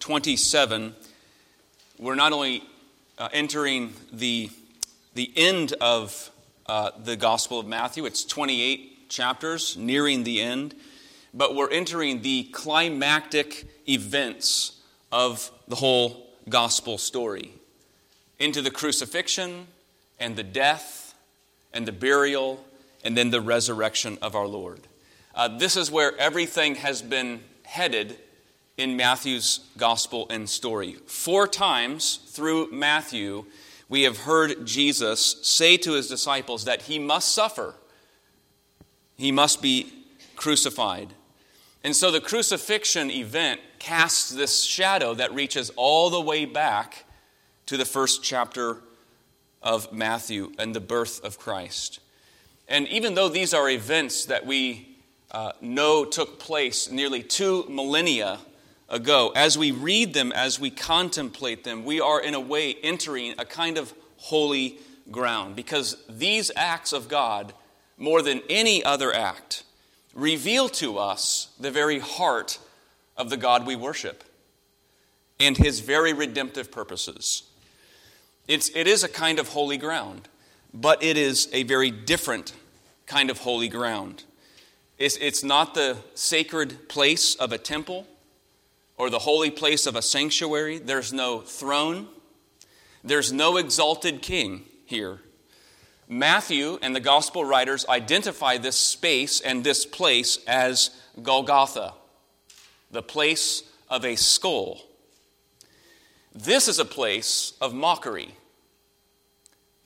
27, we're not only uh, entering the, the end of uh, the Gospel of Matthew, it's 28 chapters, nearing the end, but we're entering the climactic events of the whole Gospel story into the crucifixion and the death and the burial and then the resurrection of our Lord. Uh, this is where everything has been headed in Matthew's gospel and story. Four times through Matthew, we have heard Jesus say to his disciples that he must suffer, he must be crucified. And so the crucifixion event casts this shadow that reaches all the way back to the first chapter of Matthew and the birth of Christ. And even though these are events that we uh, know took place nearly two millennia ago. As we read them, as we contemplate them, we are in a way entering a kind of holy ground because these acts of God, more than any other act, reveal to us the very heart of the God we worship and his very redemptive purposes. It's, it is a kind of holy ground, but it is a very different kind of holy ground. It's, it's not the sacred place of a temple or the holy place of a sanctuary. There's no throne, there's no exalted king here. Matthew and the gospel writers identify this space and this place as Golgotha, the place of a skull. This is a place of mockery,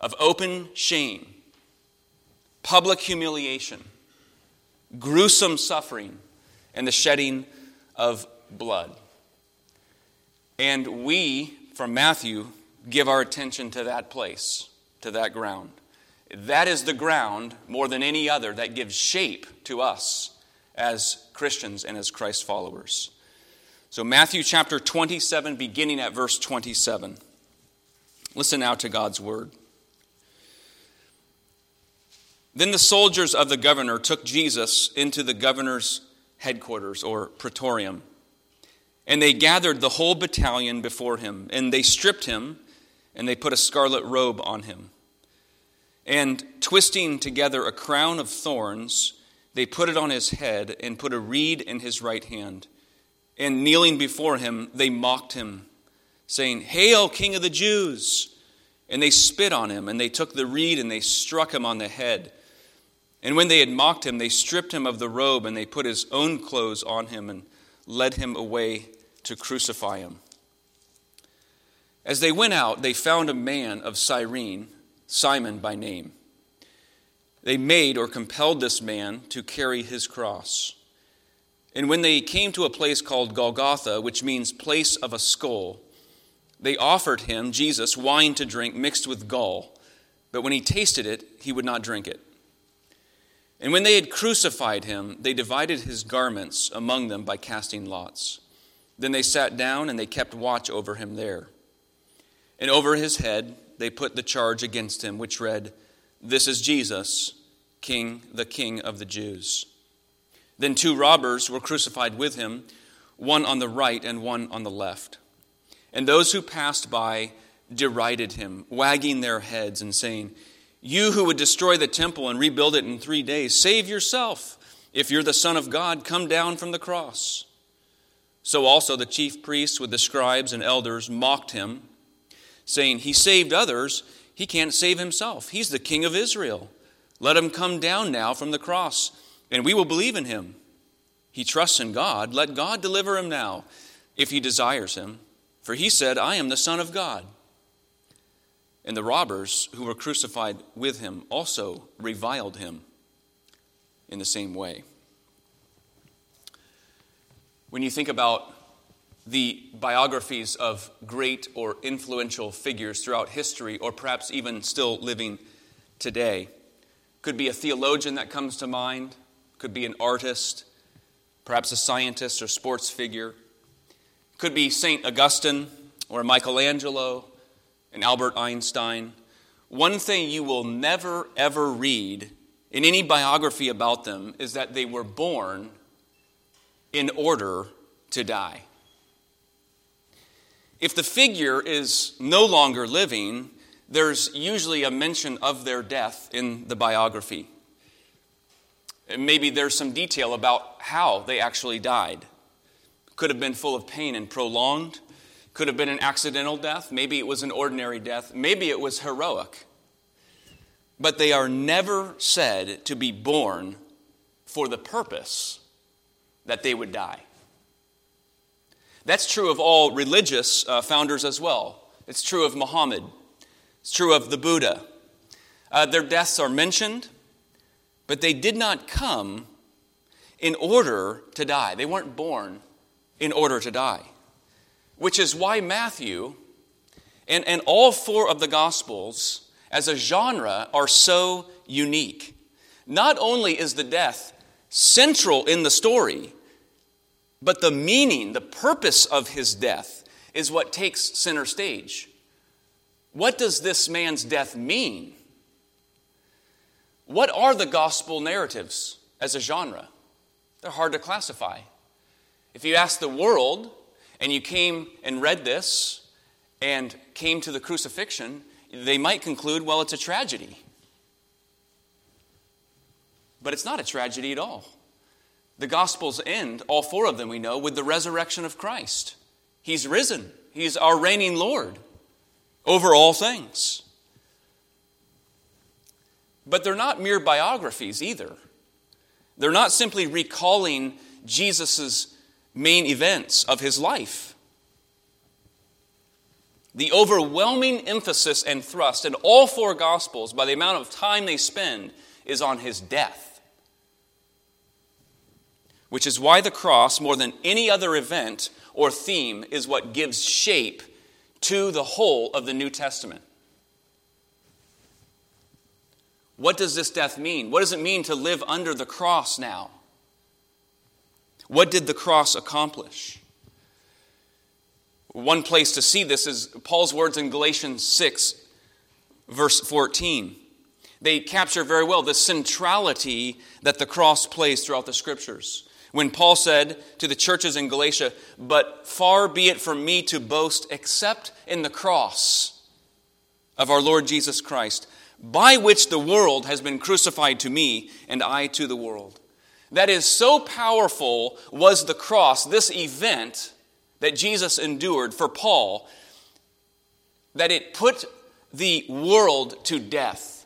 of open shame, public humiliation, gruesome suffering, and the shedding of blood. And we, from Matthew, give our attention to that place, to that ground. That is the ground, more than any other, that gives shape to us as Christians and as Christ followers. So, Matthew chapter 27, beginning at verse 27. Listen now to God's word. Then the soldiers of the governor took Jesus into the governor's headquarters, or praetorium and they gathered the whole battalion before him, and they stripped him, and they put a scarlet robe on him. And twisting together a crown of thorns, they put it on his head, and put a reed in his right hand. And kneeling before him, they mocked him, saying, Hail, King of the Jews! And they spit on him, and they took the reed, and they struck him on the head. And when they had mocked him, they stripped him of the robe, and they put his own clothes on him, and led him away to crucify him. As they went out, they found a man of Cyrene, Simon by name. They made or compelled this man to carry his cross. And when they came to a place called Golgotha, which means place of a skull, they offered him, Jesus, wine to drink mixed with gall. But when he tasted it, he would not drink it. And when they had crucified him, they divided his garments among them by casting lots. Then they sat down and they kept watch over him there. And over his head they put the charge against him, which read, This is Jesus, King, the King of the Jews. Then two robbers were crucified with him, one on the right and one on the left. And those who passed by derided him, wagging their heads and saying, you who would destroy the temple and rebuild it in three days, save yourself. If you're the Son of God, come down from the cross. So also the chief priests with the scribes and elders mocked him, saying, He saved others, he can't save himself. He's the King of Israel. Let him come down now from the cross, and we will believe in him. He trusts in God. Let God deliver him now, if he desires him. For he said, I am the Son of God. And the robbers who were crucified with him also reviled him in the same way. When you think about the biographies of great or influential figures throughout history, or perhaps even still living today, could be a theologian that comes to mind, could be an artist, perhaps a scientist or sports figure, could be St. Augustine or Michelangelo and Albert Einstein, one thing you will never, ever read in any biography about them is that they were born in order to die. if the figure is no longer living, there's usually a mention of their death in the biography. And maybe there's some detail about how they actually died. Could have been full of pain and prolonged. Could have been an accidental death. Maybe it was an ordinary death. Maybe it was heroic. But they are never said to be born for the purpose that they would die. That's true of all religious uh, founders as well. It's true of Muhammad. It's true of the Buddha. Uh, their deaths are mentioned, but they did not come in order to die. They weren't born in order to die. Which is why Matthew and, and all four of the Gospels, as a genre, are so unique. Not only is the death central in the story, but the meaning, the purpose of his death is what takes center stage. What does this man's death mean? What are the gospel narratives as a genre? They're hard to classify. If you ask the world and you came and read this and came to the crucifixion, they might conclude, well, it's a tragedy. But it's not a tragedy at all. The Gospels end, all four of them we know, with the resurrection of Christ. He's risen, He's our reigning Lord over all things. But they're not mere biographies either. They're not simply recalling Jesus' main events of his life. The overwhelming emphasis and thrust in all four Gospels, by the amount of time they spend, is on his death which is why the cross, more than any other event or theme, is what gives shape to the whole of the New Testament. What does this death mean? What does it mean to live under the cross now? What did the cross accomplish? One place to see this is Paul's words in Galatians 6, verse 14. They capture very well the centrality that the cross plays throughout the scriptures. When Paul said to the churches in Galatia, But far be it from me to boast except in the cross of our Lord Jesus Christ, by which the world has been crucified to me, and I to the world. That is, so powerful was the cross, this event that Jesus endured for Paul, that it put the world to death.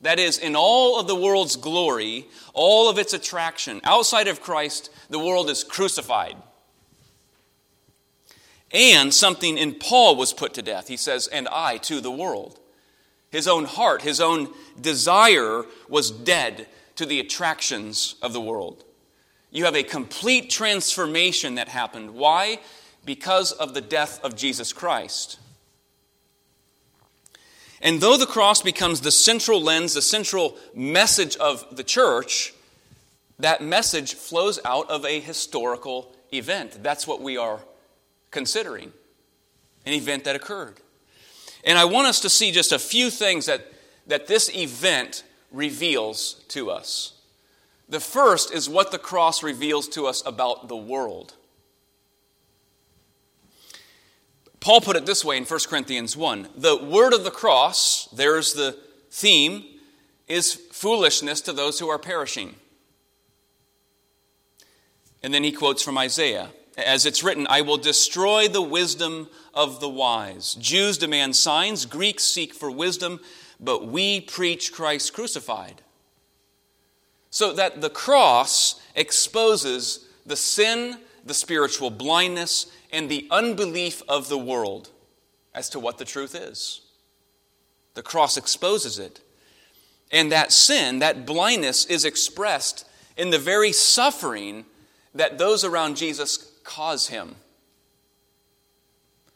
That is, in all of the world's glory, all of its attraction, outside of Christ, the world is crucified. And something in Paul was put to death. He says, and I to the world. His own heart, his own desire was dead to the attractions of the world. You have a complete transformation that happened. Why? Because of the death of Jesus Christ. And though the cross becomes the central lens, the central message of the church, that message flows out of a historical event. That's what we are considering an event that occurred. And I want us to see just a few things that, that this event reveals to us. The first is what the cross reveals to us about the world. Paul put it this way in 1 Corinthians 1 The word of the cross, there's the theme, is foolishness to those who are perishing. And then he quotes from Isaiah As it's written, I will destroy the wisdom of the wise. Jews demand signs, Greeks seek for wisdom, but we preach Christ crucified. So that the cross exposes the sin, the spiritual blindness, and the unbelief of the world as to what the truth is. The cross exposes it. And that sin, that blindness, is expressed in the very suffering that those around Jesus cause him.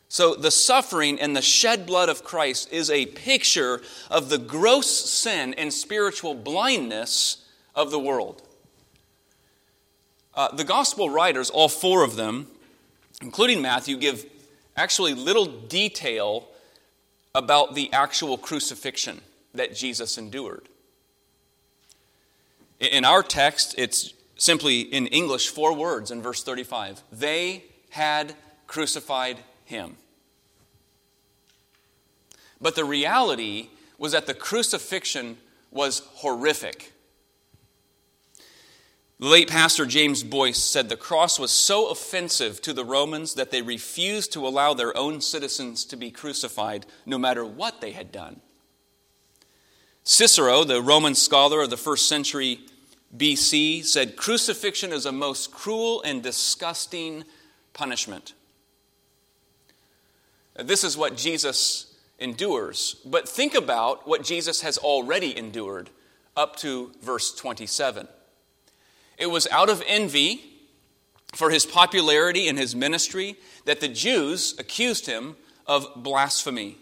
So, the suffering and the shed blood of Christ is a picture of the gross sin and spiritual blindness of the world. Uh, the gospel writers, all four of them, including Matthew, give actually little detail about the actual crucifixion that Jesus endured. In our text, it's simply in English four words in verse 35 They had crucified him. But the reality was that the crucifixion was horrific. The late pastor James Boice said the cross was so offensive to the Romans that they refused to allow their own citizens to be crucified, no matter what they had done. Cicero, the Roman scholar of the first century BC, said crucifixion is a most cruel and disgusting punishment. This is what Jesus endures. But think about what Jesus has already endured up to verse 27. It was out of envy for his popularity and his ministry that the Jews accused him of blasphemy.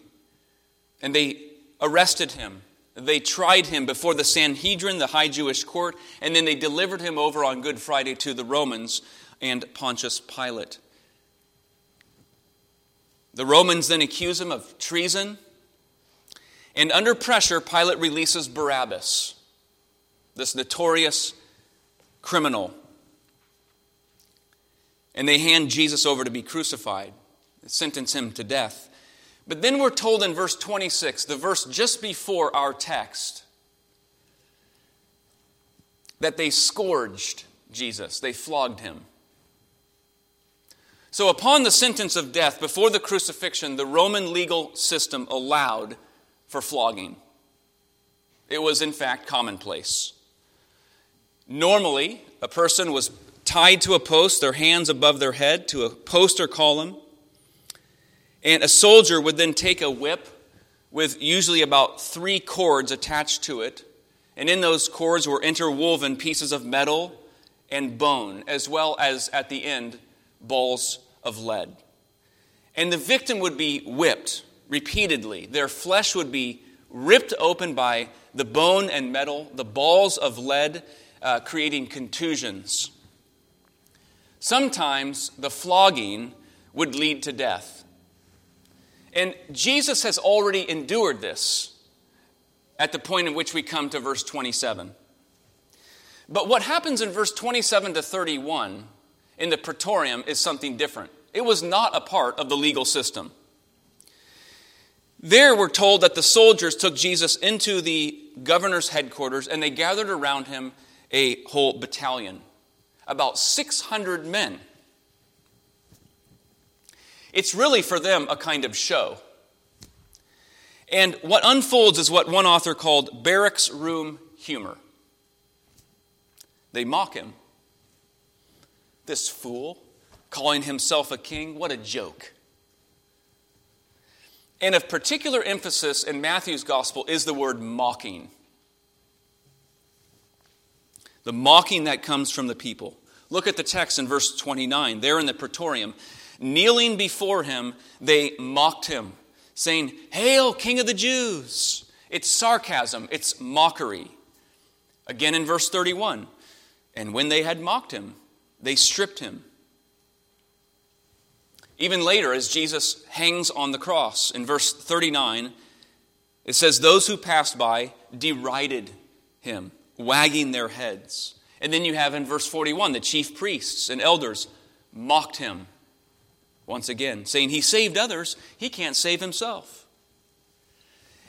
And they arrested him. They tried him before the Sanhedrin, the high Jewish court, and then they delivered him over on Good Friday to the Romans and Pontius Pilate. The Romans then accuse him of treason. And under pressure, Pilate releases Barabbas, this notorious criminal. And they hand Jesus over to be crucified, sentence him to death. But then we're told in verse 26, the verse just before our text, that they scourged Jesus, they flogged him. So, upon the sentence of death, before the crucifixion, the Roman legal system allowed for flogging. It was, in fact, commonplace. Normally, a person was tied to a post, their hands above their head, to a post or column. And a soldier would then take a whip with usually about three cords attached to it. And in those cords were interwoven pieces of metal and bone, as well as at the end, balls of lead. And the victim would be whipped repeatedly. Their flesh would be ripped open by the bone and metal, the balls of lead uh, creating contusions. Sometimes the flogging would lead to death. And Jesus has already endured this at the point in which we come to verse 27. But what happens in verse 27 to 31 in the praetorium is something different. It was not a part of the legal system. There, we're told that the soldiers took Jesus into the governor's headquarters and they gathered around him a whole battalion, about 600 men. It's really for them a kind of show. And what unfolds is what one author called barracks room humor. They mock him. This fool, calling himself a king, what a joke. And of particular emphasis in Matthew's gospel is the word mocking the mocking that comes from the people. Look at the text in verse 29. There in the praetorium, kneeling before him, they mocked him, saying, Hail, King of the Jews! It's sarcasm, it's mockery. Again in verse 31, and when they had mocked him, they stripped him. Even later, as Jesus hangs on the cross, in verse 39, it says, Those who passed by derided him wagging their heads. And then you have in verse 41 the chief priests and elders mocked him once again, saying, He saved others, he can't save himself.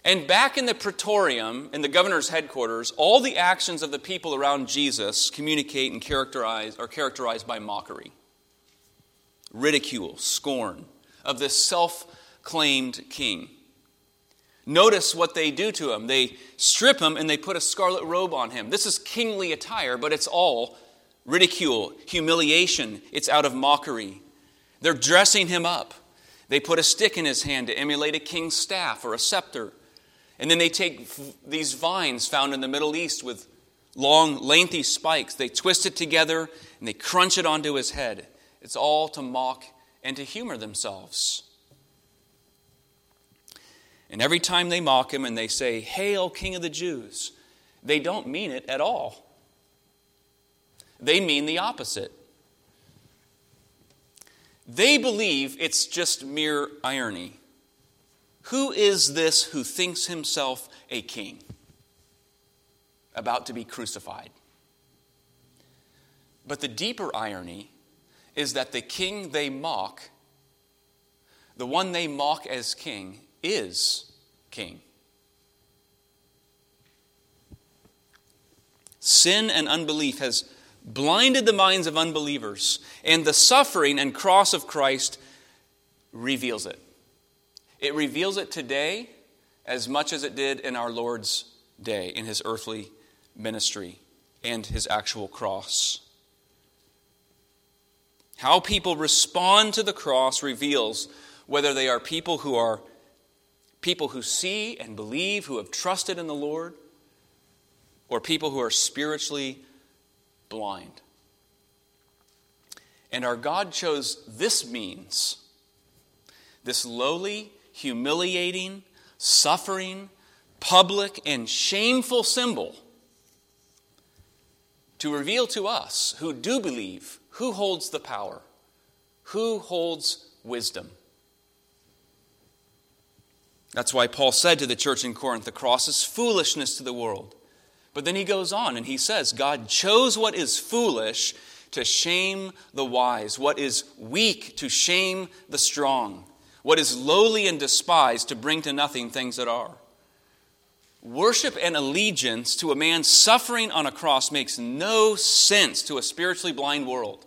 And back in the praetorium, in the governor's headquarters, all the actions of the people around Jesus communicate and characterize, are characterized by mockery, ridicule, scorn of this self claimed king. Notice what they do to him. They strip him and they put a scarlet robe on him. This is kingly attire, but it's all ridicule, humiliation. It's out of mockery. They're dressing him up. They put a stick in his hand to emulate a king's staff or a scepter. And then they take these vines found in the Middle East with long, lengthy spikes. They twist it together and they crunch it onto his head. It's all to mock and to humor themselves. And every time they mock him and they say, Hail, King of the Jews, they don't mean it at all. They mean the opposite. They believe it's just mere irony. Who is this who thinks himself a king? About to be crucified. But the deeper irony is that the king they mock the one they mock as king is king. Sin and unbelief has blinded the minds of unbelievers, and the suffering and cross of Christ reveals it. It reveals it today as much as it did in our Lord's day, in his earthly ministry and his actual cross. How people respond to the cross reveals whether they are people who are people who see and believe, who have trusted in the Lord, or people who are spiritually blind. And our God chose this means, this lowly, humiliating, suffering, public, and shameful symbol to reveal to us who do believe who holds the power, who holds wisdom. That's why Paul said to the church in Corinth, the cross is foolishness to the world. But then he goes on and he says, God chose what is foolish to shame the wise, what is weak to shame the strong, what is lowly and despised to bring to nothing things that are. Worship and allegiance to a man suffering on a cross makes no sense to a spiritually blind world.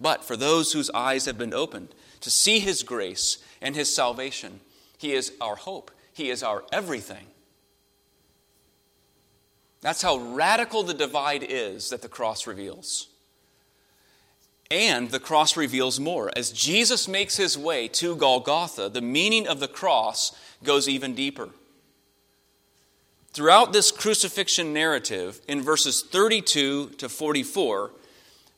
But for those whose eyes have been opened to see his grace and his salvation, he is our hope, he is our everything. That's how radical the divide is that the cross reveals. And the cross reveals more. As Jesus makes his way to Golgotha, the meaning of the cross goes even deeper. Throughout this crucifixion narrative, in verses 32 to 44,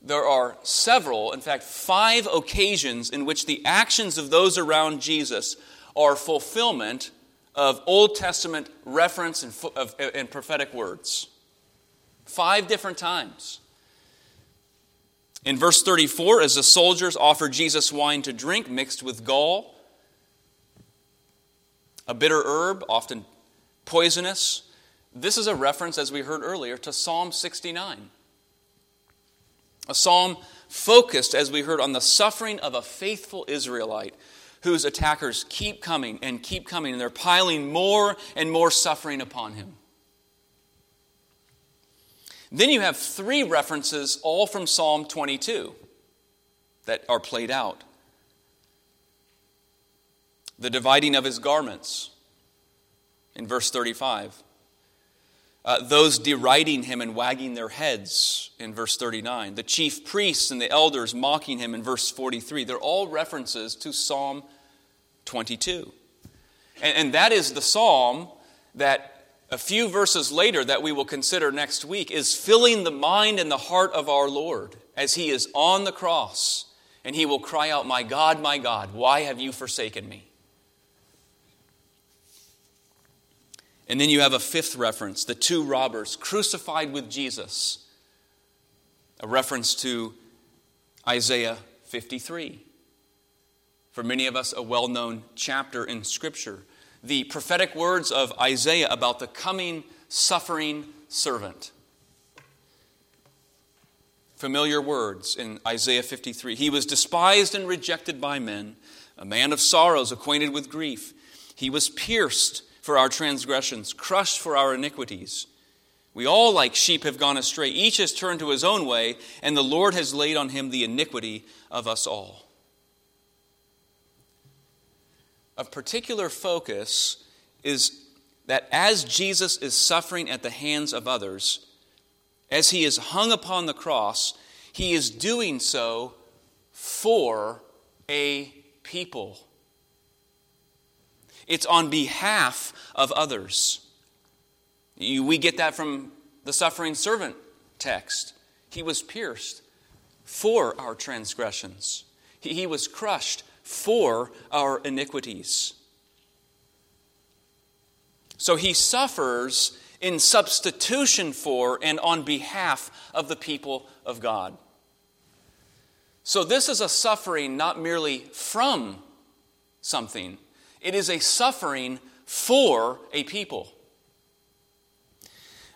there are several, in fact, five occasions in which the actions of those around Jesus are fulfillment of Old Testament reference and, of, uh, and prophetic words. Five different times. In verse 34, as the soldiers offer Jesus wine to drink mixed with gall, a bitter herb, often poisonous, this is a reference, as we heard earlier, to Psalm 69. A psalm focused, as we heard, on the suffering of a faithful Israelite whose attackers keep coming and keep coming, and they're piling more and more suffering upon him. Then you have three references, all from Psalm 22, that are played out the dividing of his garments in verse 35 uh, those deriding him and wagging their heads in verse 39, the chief priests and the elders mocking him in verse 43. They're all references to Psalm 22. And, and that is the psalm that a few verses later, that we will consider next week, is filling the mind and the heart of our Lord as he is on the cross. And he will cry out, My God, my God, why have you forsaken me? And then you have a fifth reference the two robbers crucified with Jesus, a reference to Isaiah 53. For many of us, a well known chapter in Scripture. The prophetic words of Isaiah about the coming suffering servant. Familiar words in Isaiah 53. He was despised and rejected by men, a man of sorrows, acquainted with grief. He was pierced for our transgressions, crushed for our iniquities. We all, like sheep, have gone astray. Each has turned to his own way, and the Lord has laid on him the iniquity of us all. Of particular focus is that as Jesus is suffering at the hands of others, as he is hung upon the cross, he is doing so for a people. It's on behalf of others. We get that from the suffering servant text. He was pierced for our transgressions, he was crushed for our iniquities. So he suffers in substitution for and on behalf of the people of God. So this is a suffering not merely from something, it is a suffering for a people.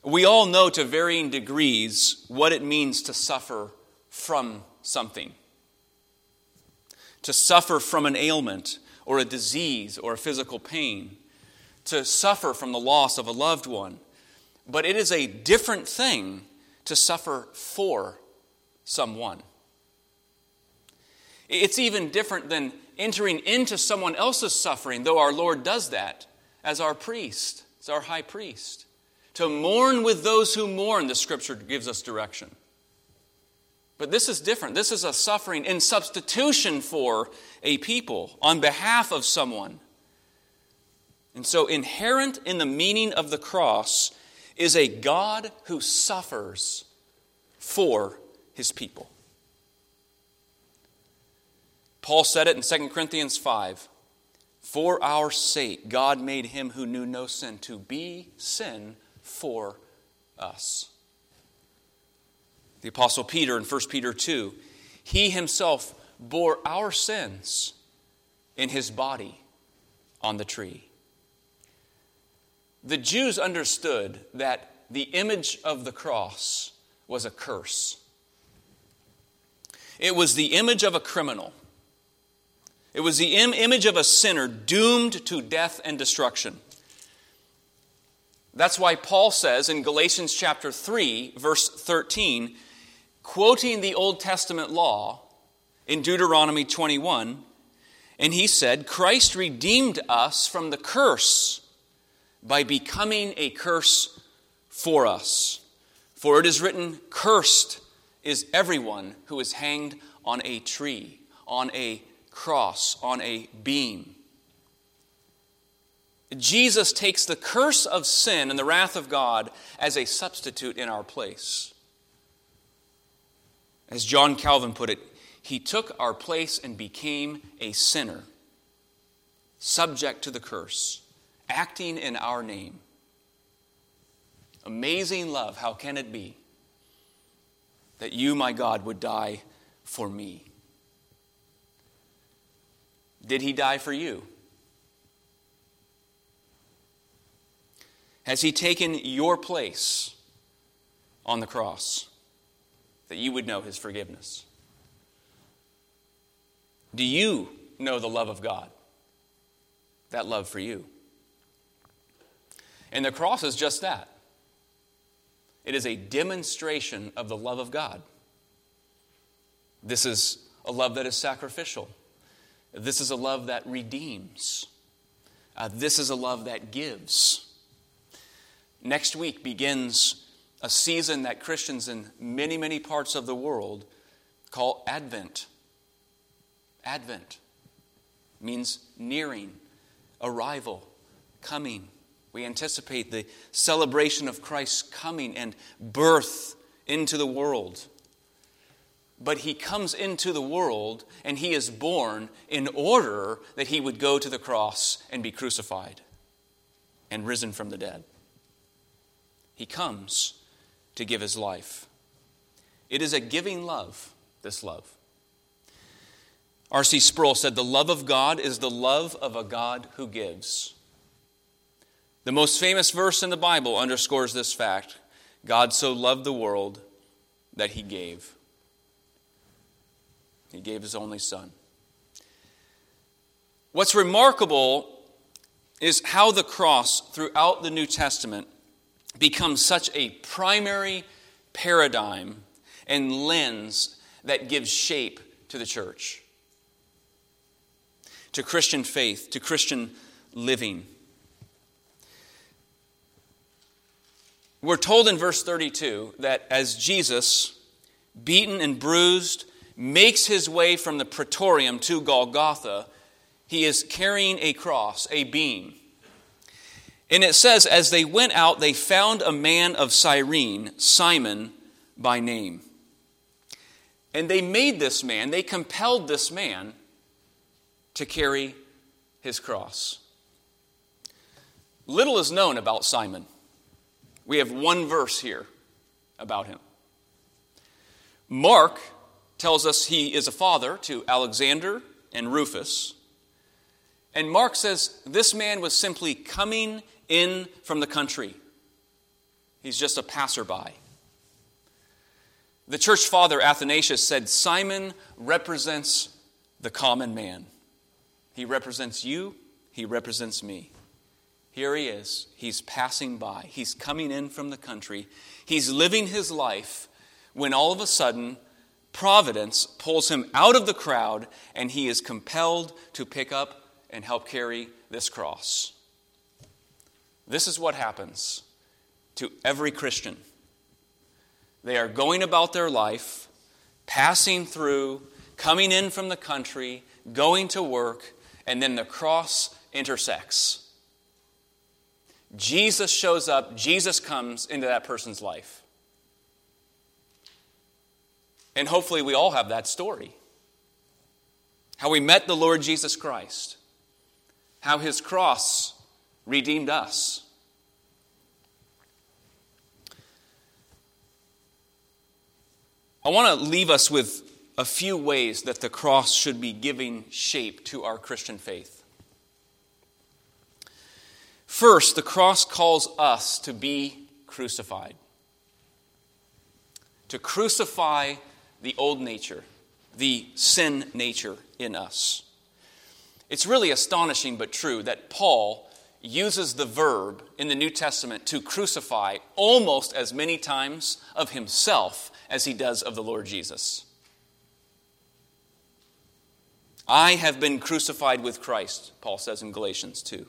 We all know to varying degrees what it means to suffer from something. To suffer from an ailment or a disease or a physical pain, to suffer from the loss of a loved one. But it is a different thing to suffer for someone. It's even different than entering into someone else's suffering, though our Lord does that as our priest, as our high priest. To mourn with those who mourn, the scripture gives us direction. But this is different. This is a suffering in substitution for a people, on behalf of someone. And so, inherent in the meaning of the cross is a God who suffers for his people. Paul said it in 2 Corinthians 5 For our sake, God made him who knew no sin to be sin for us. The Apostle Peter in 1 Peter 2 He himself bore our sins in his body on the tree. The Jews understood that the image of the cross was a curse. It was the image of a criminal. It was the Im- image of a sinner doomed to death and destruction. That's why Paul says in Galatians chapter 3, verse 13, quoting the Old Testament law in Deuteronomy 21, and he said, Christ redeemed us from the curse by becoming a curse for us. For it is written, Cursed is everyone who is hanged on a tree, on a cross, on a beam. Jesus takes the curse of sin and the wrath of God as a substitute in our place. As John Calvin put it, he took our place and became a sinner, subject to the curse, acting in our name. Amazing love, how can it be that you, my God, would die for me? Did he die for you? Has he taken your place on the cross that you would know his forgiveness? Do you know the love of God? That love for you. And the cross is just that it is a demonstration of the love of God. This is a love that is sacrificial. This is a love that redeems. Uh, this is a love that gives. Next week begins a season that Christians in many, many parts of the world call Advent. Advent means nearing, arrival, coming. We anticipate the celebration of Christ's coming and birth into the world but he comes into the world and he is born in order that he would go to the cross and be crucified and risen from the dead. He comes to give his life. It is a giving love, this love. R.C. Sproul said, The love of God is the love of a God who gives. The most famous verse in the Bible underscores this fact God so loved the world that he gave. He gave his only son. What's remarkable is how the cross throughout the New Testament becomes such a primary paradigm and lens that gives shape to the church, to Christian faith, to Christian living. We're told in verse 32 that as Jesus, beaten and bruised, makes his way from the praetorium to Golgotha, he is carrying a cross, a beam. And it says, as they went out, they found a man of Cyrene, Simon by name. And they made this man, they compelled this man to carry his cross. Little is known about Simon. We have one verse here about him. Mark tells us he is a father to Alexander and Rufus. And Mark says this man was simply coming in from the country. He's just a passerby. The church father Athanasius said Simon represents the common man. He represents you, he represents me. Here he is. He's passing by. He's coming in from the country. He's living his life when all of a sudden, providence pulls him out of the crowd and he is compelled to pick up and help carry this cross. This is what happens to every Christian. They are going about their life, passing through, coming in from the country, going to work, and then the cross intersects. Jesus shows up, Jesus comes into that person's life. And hopefully, we all have that story. How we met the Lord Jesus Christ, how his cross redeemed us. I want to leave us with a few ways that the cross should be giving shape to our Christian faith. First, the cross calls us to be crucified, to crucify the old nature, the sin nature in us. It's really astonishing but true that Paul uses the verb in the New Testament to crucify almost as many times of himself as he does of the Lord Jesus. I have been crucified with Christ, Paul says in Galatians 2.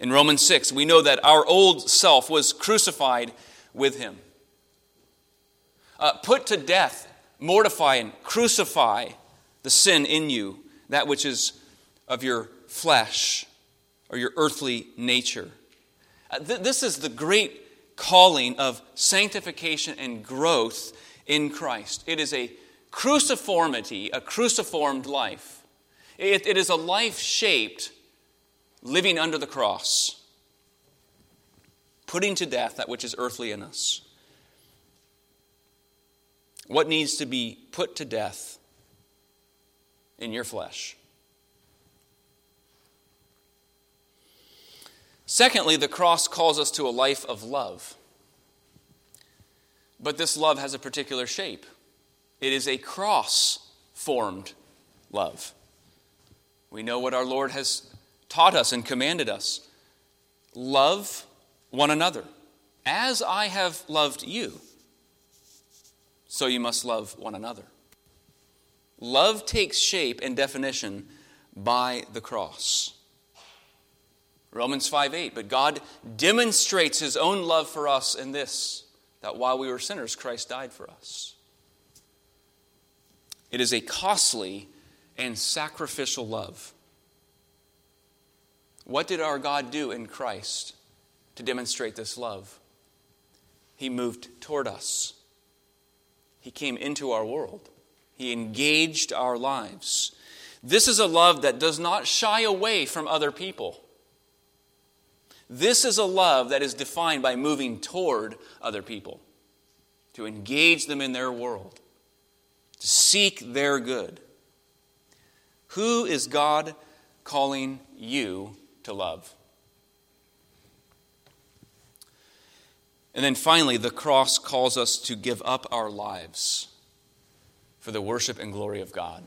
In Romans 6, we know that our old self was crucified with him. Uh, put to death, mortify, and crucify the sin in you, that which is of your flesh or your earthly nature. Uh, this is the great calling of sanctification and growth in Christ. It is a cruciformity, a cruciformed life. it, it is a life shaped living under the cross, putting to death that which is earthly in us. What needs to be put to death in your flesh? Secondly, the cross calls us to a life of love. But this love has a particular shape. It is a cross formed love. We know what our Lord has taught us and commanded us love one another. As I have loved you, so you must love one another. Love takes shape and definition by the cross. Romans 5 8. But God demonstrates his own love for us in this that while we were sinners, Christ died for us. It is a costly and sacrificial love. What did our God do in Christ to demonstrate this love? He moved toward us, He came into our world, He engaged our lives. This is a love that does not shy away from other people. This is a love that is defined by moving toward other people, to engage them in their world, to seek their good. Who is God calling you to love? And then finally, the cross calls us to give up our lives for the worship and glory of God.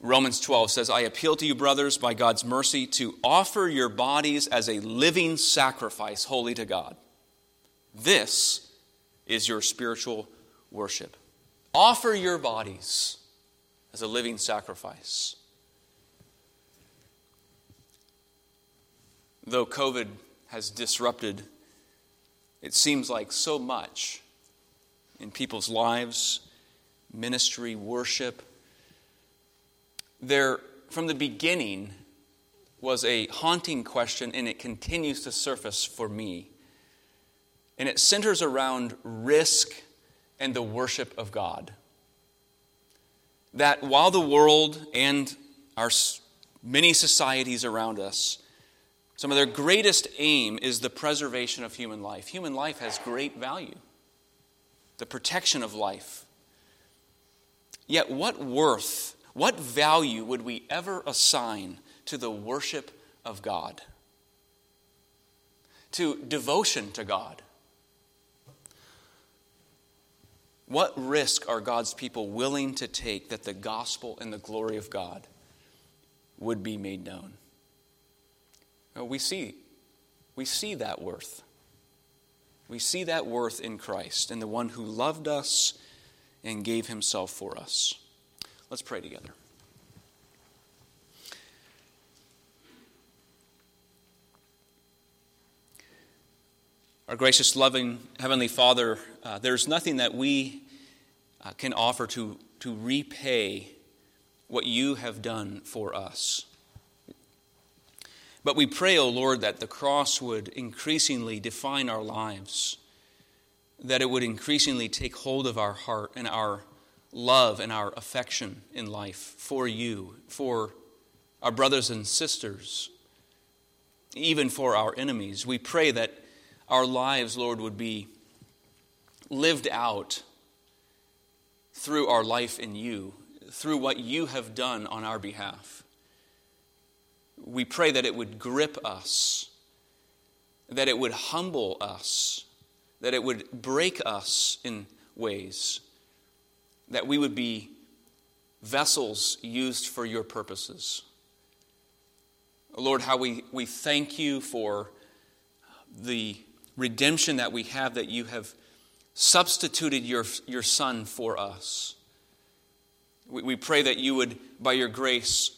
Romans 12 says, I appeal to you, brothers, by God's mercy, to offer your bodies as a living sacrifice, holy to God. This is your spiritual worship. Offer your bodies as a living sacrifice. Though COVID has disrupted, it seems like so much in people's lives, ministry, worship, there, from the beginning, was a haunting question, and it continues to surface for me. And it centers around risk and the worship of God. That while the world and our many societies around us, some of their greatest aim is the preservation of human life. Human life has great value, the protection of life. Yet, what worth what value would we ever assign to the worship of God? To devotion to God? What risk are God's people willing to take that the gospel and the glory of God would be made known? We see, we see that worth. We see that worth in Christ, in the one who loved us and gave himself for us. Let's pray together. Our gracious, loving Heavenly Father, uh, there's nothing that we uh, can offer to, to repay what you have done for us. But we pray, O oh Lord, that the cross would increasingly define our lives, that it would increasingly take hold of our heart and our love and our affection in life for you, for our brothers and sisters, even for our enemies. We pray that our lives, Lord, would be lived out through our life in you, through what you have done on our behalf. We pray that it would grip us, that it would humble us, that it would break us in ways, that we would be vessels used for your purposes. Lord, how we, we thank you for the redemption that we have, that you have substituted your, your Son for us. We, we pray that you would, by your grace,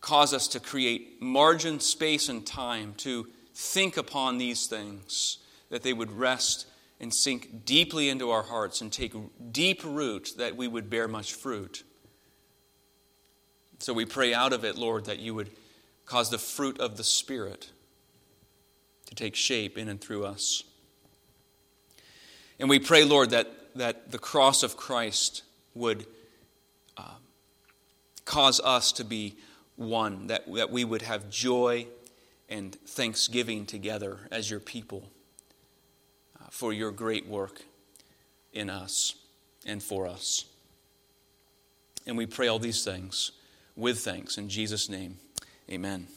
cause us to create margin, space, and time to think upon these things, that they would rest and sink deeply into our hearts and take deep root, that we would bear much fruit. So we pray out of it, Lord, that you would cause the fruit of the Spirit to take shape in and through us. And we pray, Lord, that, that the cross of Christ would uh, cause us to be one, that, that we would have joy and thanksgiving together as your people for your great work in us and for us. And we pray all these things with thanks. In Jesus' name, amen.